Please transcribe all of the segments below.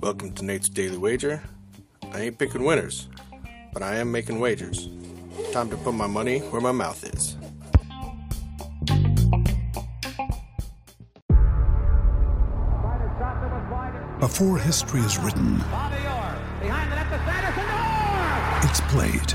Welcome to Nate's Daily Wager. I ain't picking winners, but I am making wagers. Time to put my money where my mouth is. Before history is written, it's played.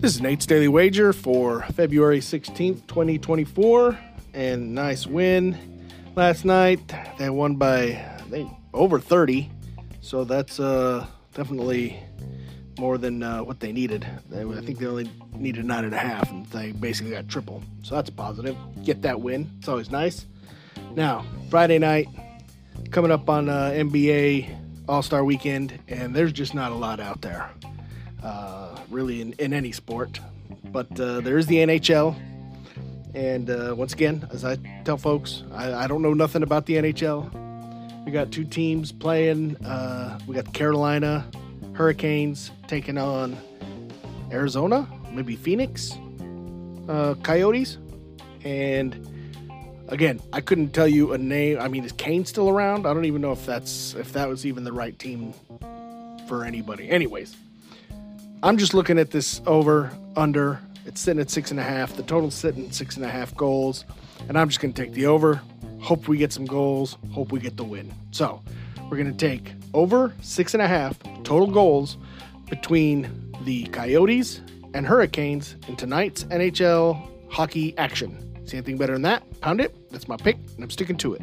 This is Nate's Daily Wager for February 16th, 2024. And nice win last night. They won by, I think, over 30. So that's uh, definitely more than uh, what they needed. They, I think they only needed nine and a half, and they basically got triple. So that's positive. Get that win. It's always nice. Now, Friday night, coming up on uh, NBA All Star Weekend, and there's just not a lot out there uh, really in, in any sport. But uh, there is the NHL. And uh, once again, as I tell folks, I, I, don't know nothing about the NHL. We got two teams playing. Uh, we got Carolina Hurricanes taking on Arizona, maybe Phoenix uh, Coyotes. And again, I couldn't tell you a name. I mean, is Kane still around? I don't even know if that's if that was even the right team for anybody. Anyways, I'm just looking at this over, under. It's sitting at six and a half. The total's sitting at six and a half goals. And I'm just going to take the over. Hope we get some goals. Hope we get the win. So we're going to take over six and a half total goals between the Coyotes and Hurricanes in tonight's NHL hockey action. See anything better than that? Pound it. That's my pick, and I'm sticking to it.